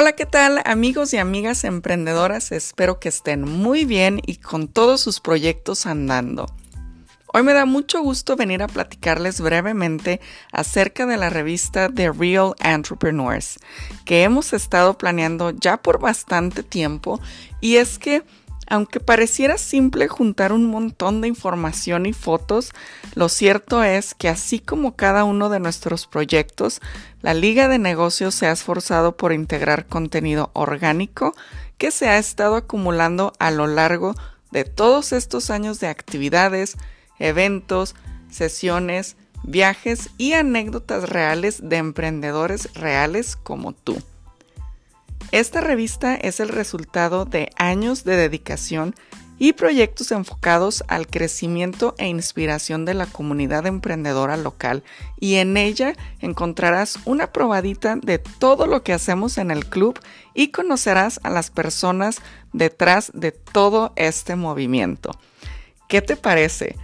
Hola, ¿qué tal amigos y amigas emprendedoras? Espero que estén muy bien y con todos sus proyectos andando. Hoy me da mucho gusto venir a platicarles brevemente acerca de la revista The Real Entrepreneurs, que hemos estado planeando ya por bastante tiempo y es que aunque pareciera simple juntar un montón de información y fotos, lo cierto es que así como cada uno de nuestros proyectos, la Liga de Negocios se ha esforzado por integrar contenido orgánico que se ha estado acumulando a lo largo de todos estos años de actividades, eventos, sesiones, viajes y anécdotas reales de emprendedores reales como tú. Esta revista es el resultado de años de dedicación y proyectos enfocados al crecimiento e inspiración de la comunidad emprendedora local y en ella encontrarás una probadita de todo lo que hacemos en el club y conocerás a las personas detrás de todo este movimiento. ¿Qué te parece?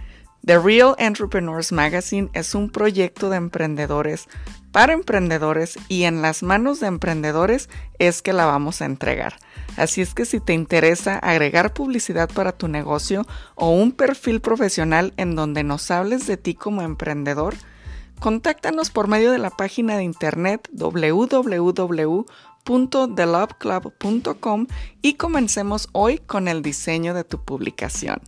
The Real Entrepreneurs Magazine es un proyecto de emprendedores para emprendedores y en las manos de emprendedores es que la vamos a entregar. Así es que si te interesa agregar publicidad para tu negocio o un perfil profesional en donde nos hables de ti como emprendedor, contáctanos por medio de la página de internet www.theloveclub.com y comencemos hoy con el diseño de tu publicación.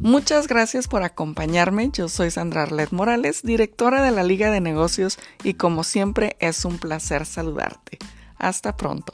Muchas gracias por acompañarme. Yo soy Sandra Arlet Morales, directora de la Liga de Negocios y como siempre es un placer saludarte. Hasta pronto.